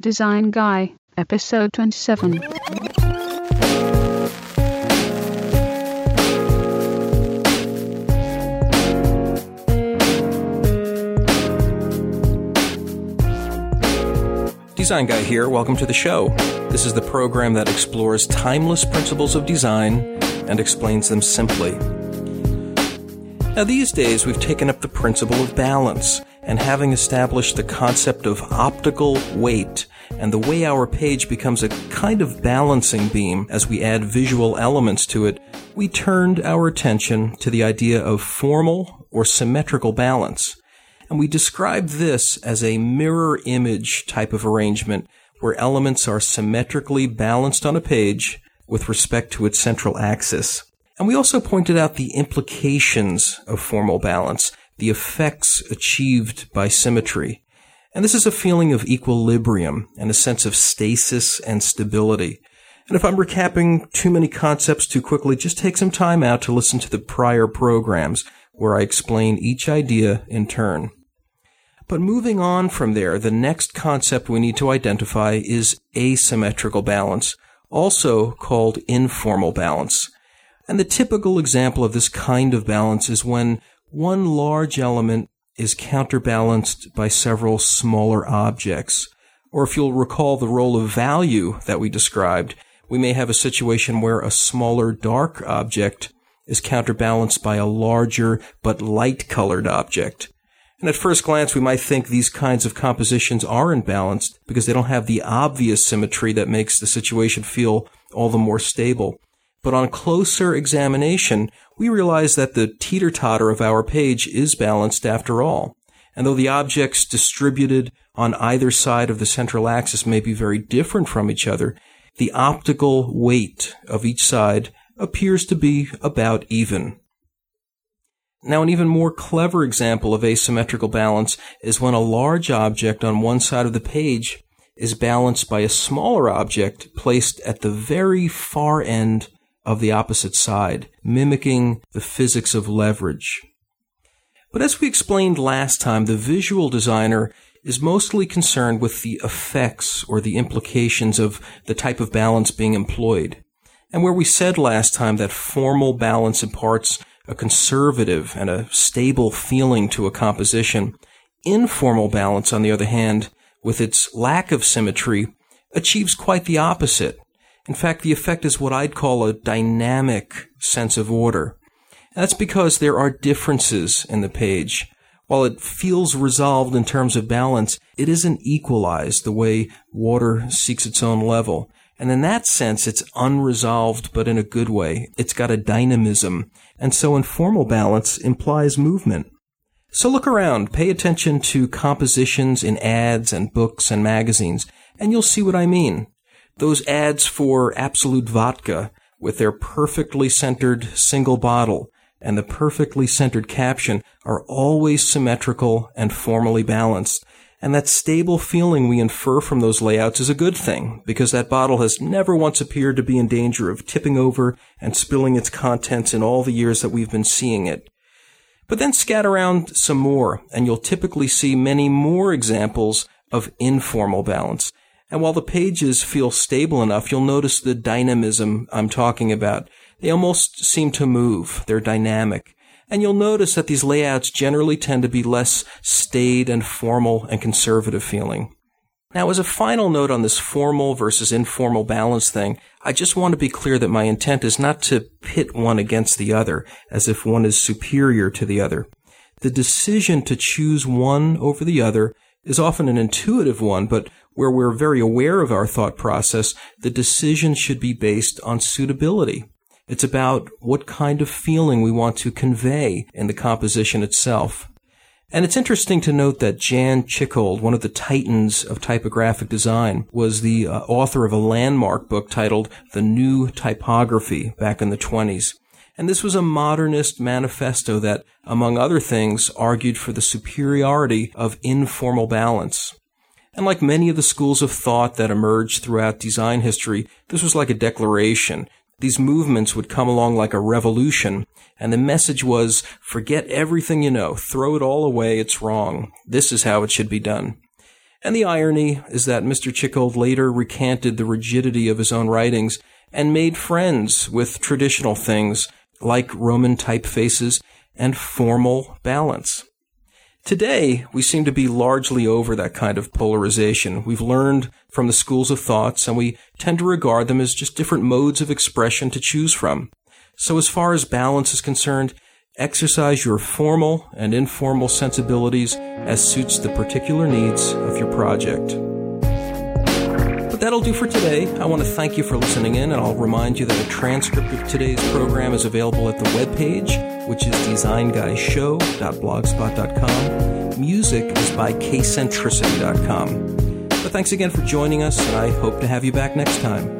Design Guy, Episode 27. Design Guy here. Welcome to the show. This is the program that explores timeless principles of design and explains them simply. Now, these days, we've taken up the principle of balance, and having established the concept of optical weight and the way our page becomes a kind of balancing beam as we add visual elements to it, we turned our attention to the idea of formal or symmetrical balance. And we described this as a mirror image type of arrangement where elements are symmetrically balanced on a page with respect to its central axis. And we also pointed out the implications of formal balance, the effects achieved by symmetry. And this is a feeling of equilibrium and a sense of stasis and stability. And if I'm recapping too many concepts too quickly, just take some time out to listen to the prior programs where I explain each idea in turn. But moving on from there, the next concept we need to identify is asymmetrical balance, also called informal balance. And the typical example of this kind of balance is when one large element is counterbalanced by several smaller objects. Or if you'll recall the role of value that we described, we may have a situation where a smaller dark object is counterbalanced by a larger but light colored object. And at first glance, we might think these kinds of compositions are imbalanced because they don't have the obvious symmetry that makes the situation feel all the more stable. But on closer examination, we realize that the teeter-totter of our page is balanced after all. And though the objects distributed on either side of the central axis may be very different from each other, the optical weight of each side appears to be about even. Now, an even more clever example of asymmetrical balance is when a large object on one side of the page is balanced by a smaller object placed at the very far end of the opposite side, mimicking the physics of leverage. But as we explained last time, the visual designer is mostly concerned with the effects or the implications of the type of balance being employed. And where we said last time that formal balance imparts a conservative and a stable feeling to a composition, informal balance, on the other hand, with its lack of symmetry, achieves quite the opposite. In fact, the effect is what I'd call a dynamic sense of order. that's because there are differences in the page. While it feels resolved in terms of balance, it isn't equalized the way water seeks its own level. And in that sense, it's unresolved, but in a good way. It's got a dynamism. And so informal balance implies movement. So look around, pay attention to compositions in ads and books and magazines, and you'll see what I mean. Those ads for Absolut Vodka with their perfectly centered single bottle and the perfectly centered caption are always symmetrical and formally balanced. And that stable feeling we infer from those layouts is a good thing, because that bottle has never once appeared to be in danger of tipping over and spilling its contents in all the years that we've been seeing it. But then scat around some more, and you'll typically see many more examples of informal balance. And while the pages feel stable enough, you'll notice the dynamism I'm talking about. They almost seem to move. They're dynamic. And you'll notice that these layouts generally tend to be less staid and formal and conservative feeling. Now, as a final note on this formal versus informal balance thing, I just want to be clear that my intent is not to pit one against the other, as if one is superior to the other. The decision to choose one over the other is often an intuitive one, but where we're very aware of our thought process, the decision should be based on suitability. It's about what kind of feeling we want to convey in the composition itself. And it's interesting to note that Jan Tschichold, one of the titans of typographic design, was the uh, author of a landmark book titled The New Typography back in the 20s. And this was a modernist manifesto that, among other things, argued for the superiority of informal balance. And like many of the schools of thought that emerged throughout design history, this was like a declaration. These movements would come along like a revolution, and the message was, forget everything you know, throw it all away, it's wrong. This is how it should be done. And the irony is that Mr. Tschichold later recanted the rigidity of his own writings and made friends with traditional things like Roman typefaces and formal balance. Today, we seem to be largely over that kind of polarization. We've learned from the schools of thoughts and we tend to regard them as just different modes of expression to choose from. So as far as balance is concerned, exercise your formal and informal sensibilities as suits the particular needs of your project that'll do for today. I want to thank you for listening in, and I'll remind you that a transcript of today's program is available at the webpage, which is designguysshow.blogspot.com. Music is by kcentricity.com. But thanks again for joining us, and I hope to have you back next time.